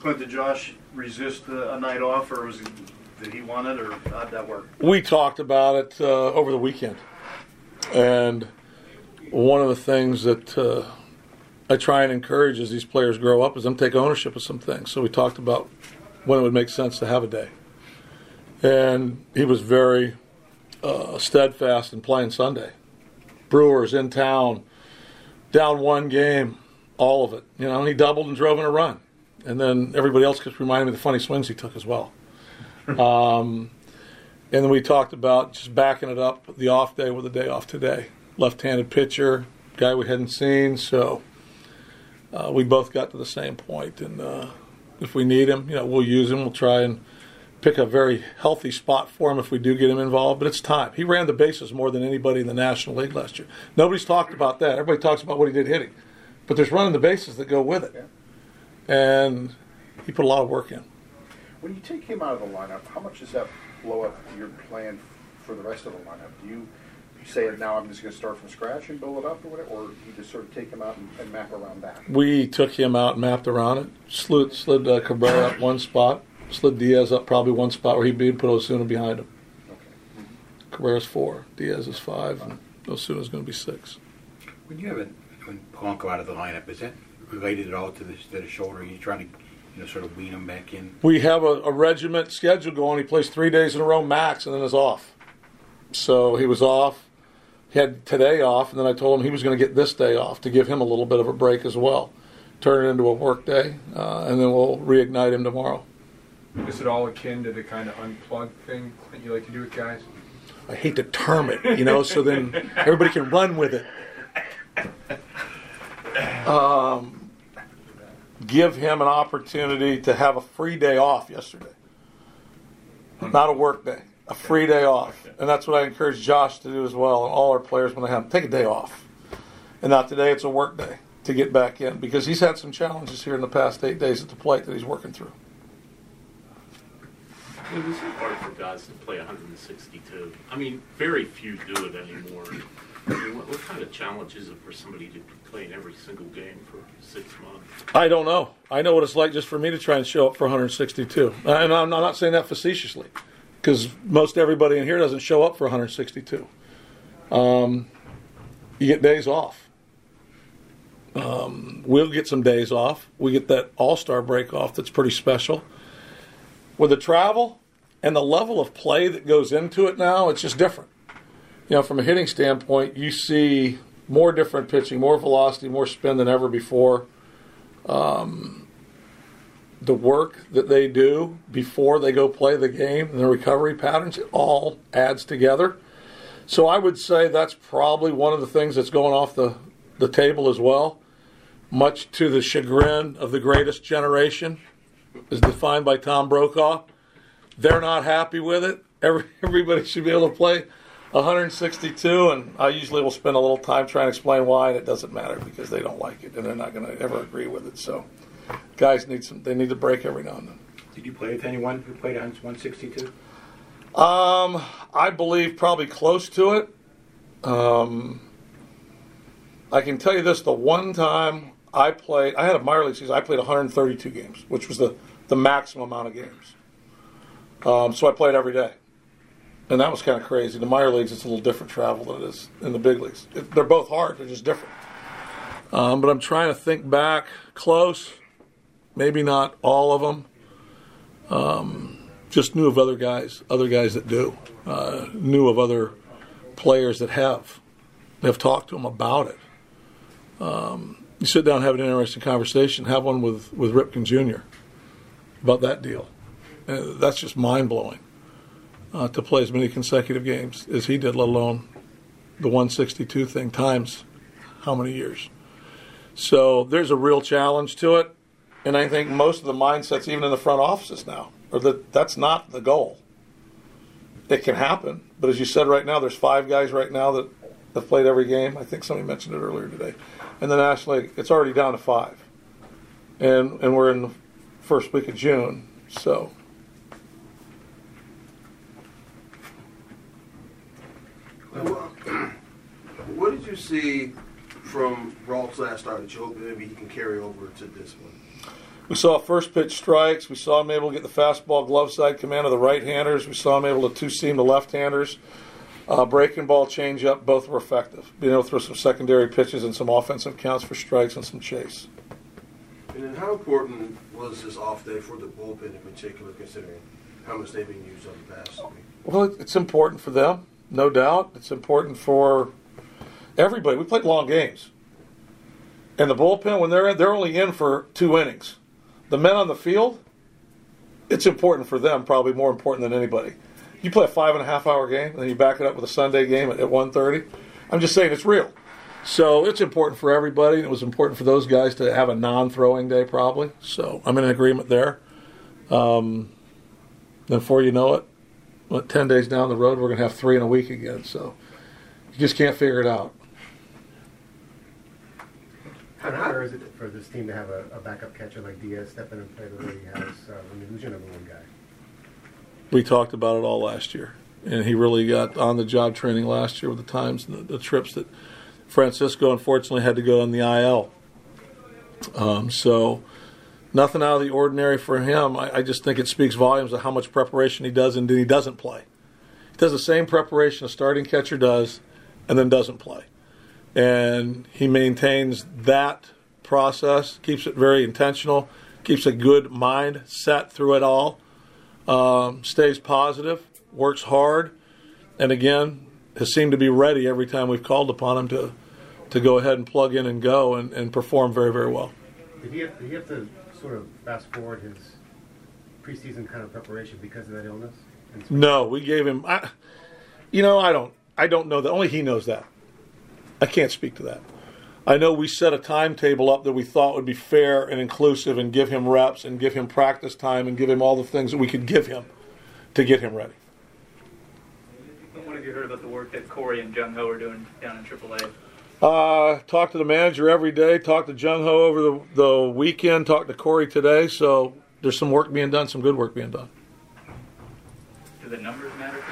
Clint, did Josh resist uh, a night off, or was he, did he want it, or how'd that work? We talked about it uh, over the weekend, and one of the things that uh, I try and encourage as these players grow up is them take ownership of some things. So we talked about when it would make sense to have a day, and he was very uh, steadfast in playing Sunday. Brewers in town, down one game, all of it. You know, and he doubled and drove in a run and then everybody else just reminded me of the funny swings he took as well. um, and then we talked about just backing it up the off day with a day off today. Left-handed pitcher, guy we hadn't seen, so uh, we both got to the same point. And uh, if we need him, you know, we'll use him. We'll try and pick a very healthy spot for him if we do get him involved. But it's time. He ran the bases more than anybody in the National League last year. Nobody's talked about that. Everybody talks about what he did hitting, but there's running the bases that go with it and he put a lot of work in. When you take him out of the lineup, how much does that blow up your plan for the rest of the lineup? Do you, you say now I'm just going to start from scratch and build it up or whatever, or you just sort of take him out and, and map around that? We took him out and mapped around it. Slid, slid uh, Cabrera up one spot, slid Diaz up probably one spot where he'd be and put Osuna behind him. Okay. Cabrera's four, Diaz is five, and Osuna's going to be six. When you have a, when Polanco out of the lineup, is that related at all to the, to the shoulder? Are you trying to, you know, sort of wean him back in? We have a, a regiment schedule going. He plays three days in a row max, and then is off. So he was off. He had today off, and then I told him he was going to get this day off to give him a little bit of a break as well. Turn it into a work day, uh, and then we'll reignite him tomorrow. Is it all akin to the kind of unplug thing that you like to do with guys? I hate to term it, you know, so then everybody can run with it. Um, give him an opportunity to have a free day off yesterday. Not a work day, a free day off. And that's what I encourage Josh to do as well, and all our players when they have take a day off. And not today, it's a work day to get back in because he's had some challenges here in the past eight days at the plate that he's working through. It is hard for guys to play 162. I mean, very few do it anymore. Mean, what, what kind of challenge is it for somebody to be playing every single game for six months? I don't know. I know what it's like just for me to try and show up for 162. And I'm not saying that facetiously because most everybody in here doesn't show up for 162. Um, you get days off. Um, we'll get some days off. We get that All Star break off that's pretty special. With the travel and the level of play that goes into it now, it's just different. You know, from a hitting standpoint, you see more different pitching, more velocity, more spin than ever before. Um, the work that they do before they go play the game and the recovery patterns, it all adds together. So I would say that's probably one of the things that's going off the, the table as well, much to the chagrin of the greatest generation, as defined by Tom Brokaw. They're not happy with it. Every, everybody should be able to play 162, and I usually will spend a little time trying to explain why, and it doesn't matter because they don't like it and they're not going to ever agree with it. So, guys need some. They need to break every now and then. Did you play with anyone who played 162? Um, I believe probably close to it. Um, I can tell you this: the one time I played, I had a minor league season. I played 132 games, which was the the maximum amount of games. Um, so I played every day, and that was kind of crazy. The minor leagues, it's a little different travel than it is in the big leagues. It, they're both hard; they're just different. Um, but I'm trying to think back close. Maybe not all of them. Um, just knew of other guys, other guys that do. Uh, knew of other players that have. Have talked to them about it. Um, you sit down and have an interesting conversation. Have one with with Ripken Jr. about that deal. Uh, that's just mind blowing. Uh, to play as many consecutive games as he did, let alone the 162 thing times how many years. So there's a real challenge to it, and I think most of the mindsets, even in the front offices now, are that that's not the goal. It can happen, but as you said right now, there's five guys right now that have played every game. I think somebody mentioned it earlier today. In the National League, it's already down to five, and and we're in the first week of June, so. What did you see from Rolf's last start that you hope maybe he can carry over to this one? We saw first pitch strikes. We saw him able to get the fastball glove side command of the right handers. We saw him able to two seam the left handers. Uh, breaking ball, change up, both were effective. Being able to throw some secondary pitches and some offensive counts for strikes and some chase. And then how important was this off day for the bullpen in particular, considering how much they've been used on the past week? Well, it's important for them, no doubt. It's important for everybody. We played long games, and the bullpen when they're in, they're only in for two innings. The men on the field, it's important for them, probably more important than anybody. You play a five and a half hour game, and then you back it up with a Sunday game at, at 1.30. I'm just saying it's real. So it's important for everybody, it was important for those guys to have a non-throwing day, probably. So I'm in agreement there. Um, before you know it, what, 10 days down the road, we're going to have three in a week again. So you just can't figure it out. How rare is it for this team to have a, a backup catcher like Diaz step in and play the way he has uh, when you lose your number one guy? We talked about it all last year. And he really got on the job training last year with the times and the, the trips that Francisco unfortunately had to go on the IL. Um, so nothing out of the ordinary for him. I, I just think it speaks volumes of how much preparation he does and then he doesn't play. He does the same preparation a starting catcher does and then doesn't play. And he maintains that process, keeps it very intentional, keeps a good mind set through it all, um, stays positive, works hard, and again, has seemed to be ready every time we've called upon him to, to go ahead and plug in and go and, and perform very, very well. Did he, have, did he have to sort of fast forward his preseason kind of preparation because of that illness? No, we gave him. I, you know, I don't. I don't know that. Only he knows that. I can't speak to that. I know we set a timetable up that we thought would be fair and inclusive, and give him reps, and give him practice time, and give him all the things that we could give him to get him ready. What have you heard about the work that Corey and Jung Ho are doing down in AAA? Uh, talk to the manager every day. Talk to Jung Ho over the, the weekend. Talk to Corey today. So there's some work being done, some good work being done. Do the numbers matter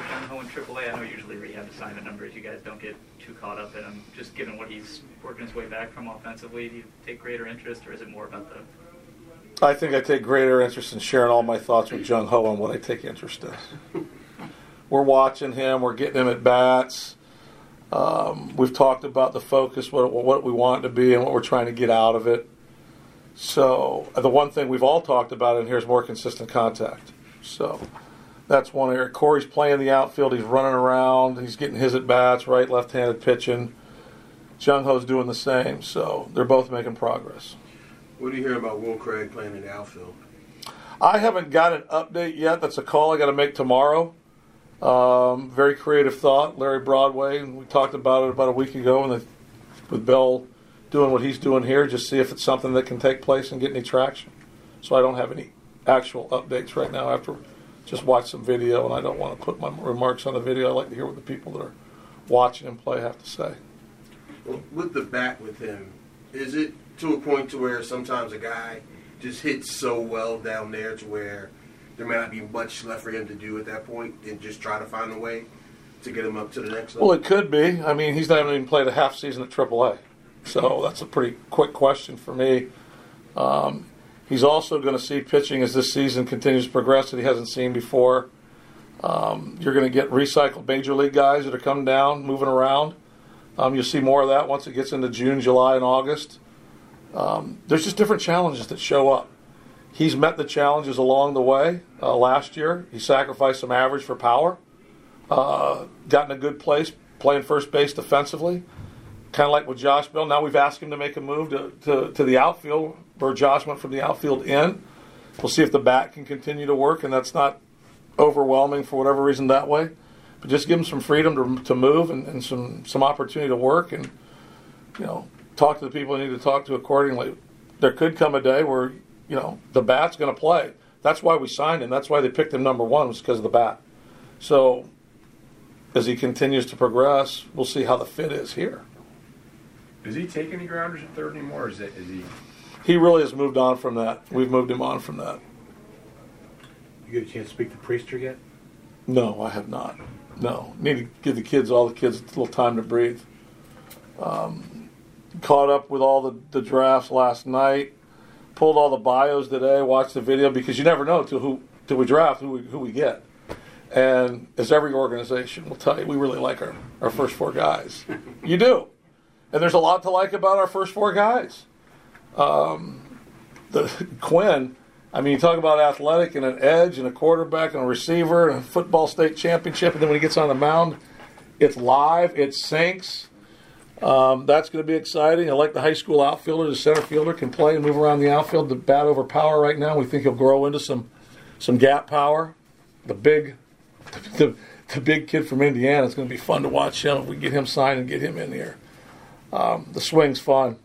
AAA? I know usually rehab assignment numbers, you guys don't get too caught up in them. Just given what he's working his way back from offensively, do you take greater interest, or is it more about the I think I take greater interest in sharing all my thoughts with Jung Ho on what I take interest in. we're watching him. We're getting him at bats. Um, we've talked about the focus, what, what we want it to be, and what we're trying to get out of it. So the one thing we've all talked about in here is more consistent contact. So that's one area. Corey's playing the outfield. He's running around. He's getting his at bats, right, left-handed pitching. Jung Ho's doing the same. So they're both making progress. What do you hear about Will Craig playing in the outfield? I haven't got an update yet. That's a call I got to make tomorrow. Um, very creative thought, Larry Broadway. We talked about it about a week ago, and the, with Bill doing what he's doing here, just see if it's something that can take place and get any traction. So I don't have any actual updates right now. After just watch some video, and I don't want to put my remarks on the video. I like to hear what the people that are watching him play have to say. Well, with the bat with him, is it to a point to where sometimes a guy just hits so well down there to where there may not be much left for him to do at that point, and just try to find a way to get him up to the next level? Well, it could be. I mean, he's not even played a half season at AAA, so that's a pretty quick question for me. Um, he's also going to see pitching as this season continues to progress that he hasn't seen before. Um, you're going to get recycled major league guys that are coming down, moving around. Um, you'll see more of that once it gets into June, July, and August. Um, there's just different challenges that show up. He's met the challenges along the way. Uh, last year, he sacrificed some average for power. Uh, got in a good place playing first base defensively, kind of like with Josh Bell. Now we've asked him to make a move to, to, to the outfield where Josh went from the outfield in. We'll see if the bat can continue to work, and that's not overwhelming for whatever reason that way. But just give him some freedom to, to move and, and some, some opportunity to work. And, you know, talk to the people you need to talk to accordingly. There could come a day where you know the bat's going to play. That's why we signed him. That's why they picked him number one was because of the bat. So as he continues to progress, we'll see how the fit is here. Does he take any grounders at third anymore? Or is, it, is he? He really has moved on from that. We've moved him on from that. You get a chance to speak to Priester yet? No, I have not. No, need to give the kids, all the kids, a little time to breathe. Um, caught up with all the, the drafts last night. Pulled all the bios today. Watched the video because you never know till who till we draft who we, who we get. And as every organization will tell you, we really like our, our first four guys. You do. And there's a lot to like about our first four guys. Um, the Quinn, I mean, you talk about athletic and an edge and a quarterback and a receiver and a football state championship, and then when he gets on the mound, it's live, it sinks. Um, that's going to be exciting. I like the high school outfielder, the center fielder can play and move around the outfield. The bat over power right now. We think he'll grow into some some gap power. The big the, the big kid from Indiana. It's going to be fun to watch him if we get him signed and get him in here. Um, the swing's fun.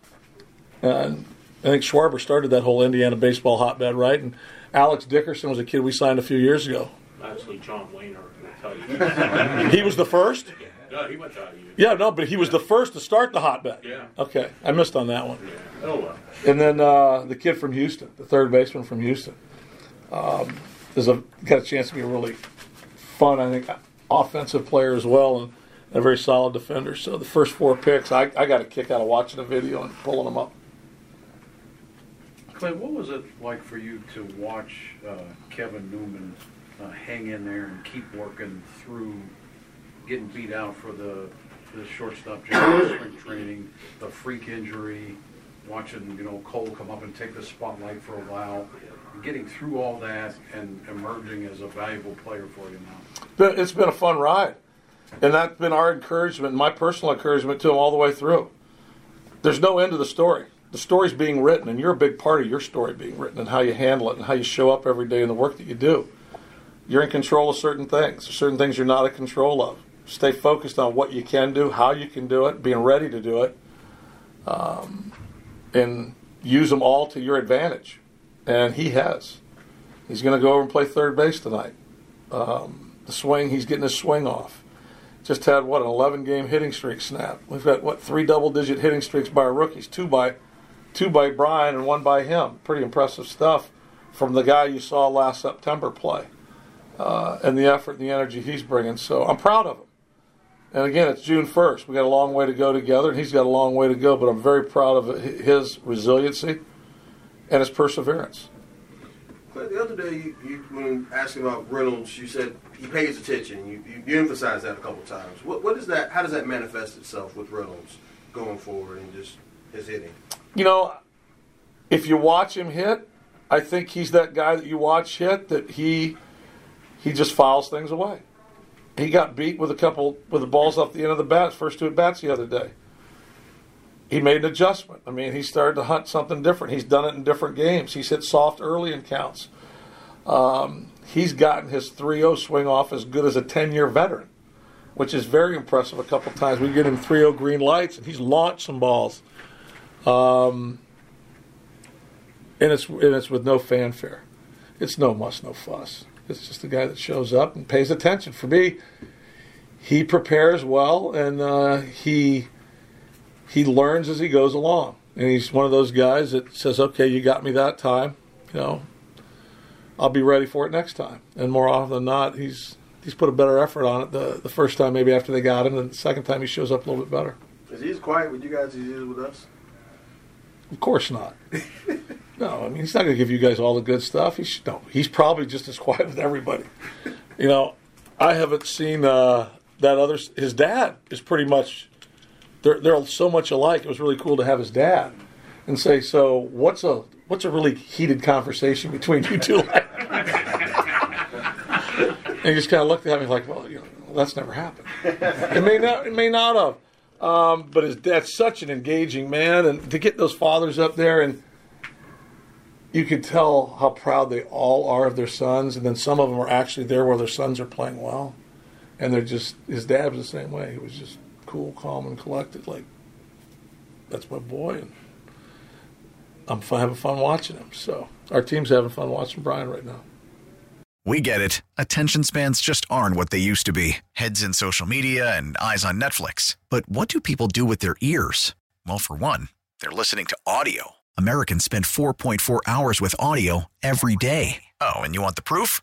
And I think Schwarber started that whole Indiana baseball hotbed, right? And Alex Dickerson was a kid we signed a few years ago. Actually, John Wehner will tell you. he was the first? No, he went to IU. Yeah, no, but he was the first to start the hotbed. Yeah. Okay, I missed on that one. Yeah. Oh, well. And then uh, the kid from Houston, the third baseman from Houston, um, is a got a chance to be a really fun, I think, offensive player as well, and a very solid defender. So the first four picks, I, I got a kick out of watching the video and pulling them up. Clay, what was it like for you to watch uh, Kevin Newman uh, hang in there and keep working through getting beat out for the the shortstop job, spring training, the freak injury, watching you know Cole come up and take the spotlight for a while, getting through all that and emerging as a valuable player for you now? It's been a fun ride. And that's been our encouragement, my personal encouragement to him all the way through. There's no end to the story. The story's being written, and you're a big part of your story being written and how you handle it and how you show up every day in the work that you do. You're in control of certain things. Certain things you're not in control of. Stay focused on what you can do, how you can do it, being ready to do it, um, and use them all to your advantage. And he has. He's going to go over and play third base tonight. Um, the swing, he's getting his swing off just had what an 11 game hitting streak snap. We've got what three double digit hitting streaks by our rookies, two by two by Brian and one by him. Pretty impressive stuff from the guy you saw last September play, uh, and the effort and the energy he's bringing. So I'm proud of him. And again, it's June 1st. We got a long way to go together, and he's got a long way to go. But I'm very proud of his resiliency and his perseverance. But the other day, you, you, when asking about Reynolds, you said he pays attention. You, you, you emphasized that a couple times. What, what is that? How does that manifest itself with Reynolds going forward and just his hitting? You know, if you watch him hit, I think he's that guy that you watch hit that he he just files things away. He got beat with a couple with the balls off the end of the bats, first two at bats the other day. He made an adjustment. I mean, he started to hunt something different. He's done it in different games. He's hit soft early in counts. Um, he's gotten his 3-0 swing off as good as a 10-year veteran, which is very impressive. A couple times we get him 3-0 green lights, and he's launched some balls. Um, and it's and it's with no fanfare. It's no muss, no fuss. It's just a guy that shows up and pays attention. For me, he prepares well, and uh, he he learns as he goes along. And he's one of those guys that says, "Okay, you got me that time. You know, I'll be ready for it next time." And more often than not, he's he's put a better effort on it the the first time maybe after they got him, and the second time he shows up a little bit better. Is he as quiet with you guys as he is with us? Of course not. no, I mean he's not going to give you guys all the good stuff. He's no, he's probably just as quiet with everybody. You know, I haven't seen uh, that other. His dad is pretty much. They're they're so much alike. It was really cool to have his dad and say, "So what's a what's a really heated conversation between you two like?" and he just kind of looked at me like, "Well, you know, that's never happened. It may not. It may not have." Um, but his dad's such an engaging man, and to get those fathers up there, and you could tell how proud they all are of their sons, and then some of them are actually there where their sons are playing well, and they're just his dad was the same way. He was just cool, calm, and collected. Like that's my boy, and I'm having fun watching him. So our team's having fun watching Brian right now. We get it. Attention spans just aren't what they used to be heads in social media and eyes on Netflix. But what do people do with their ears? Well, for one, they're listening to audio. Americans spend 4.4 hours with audio every day. Oh, and you want the proof?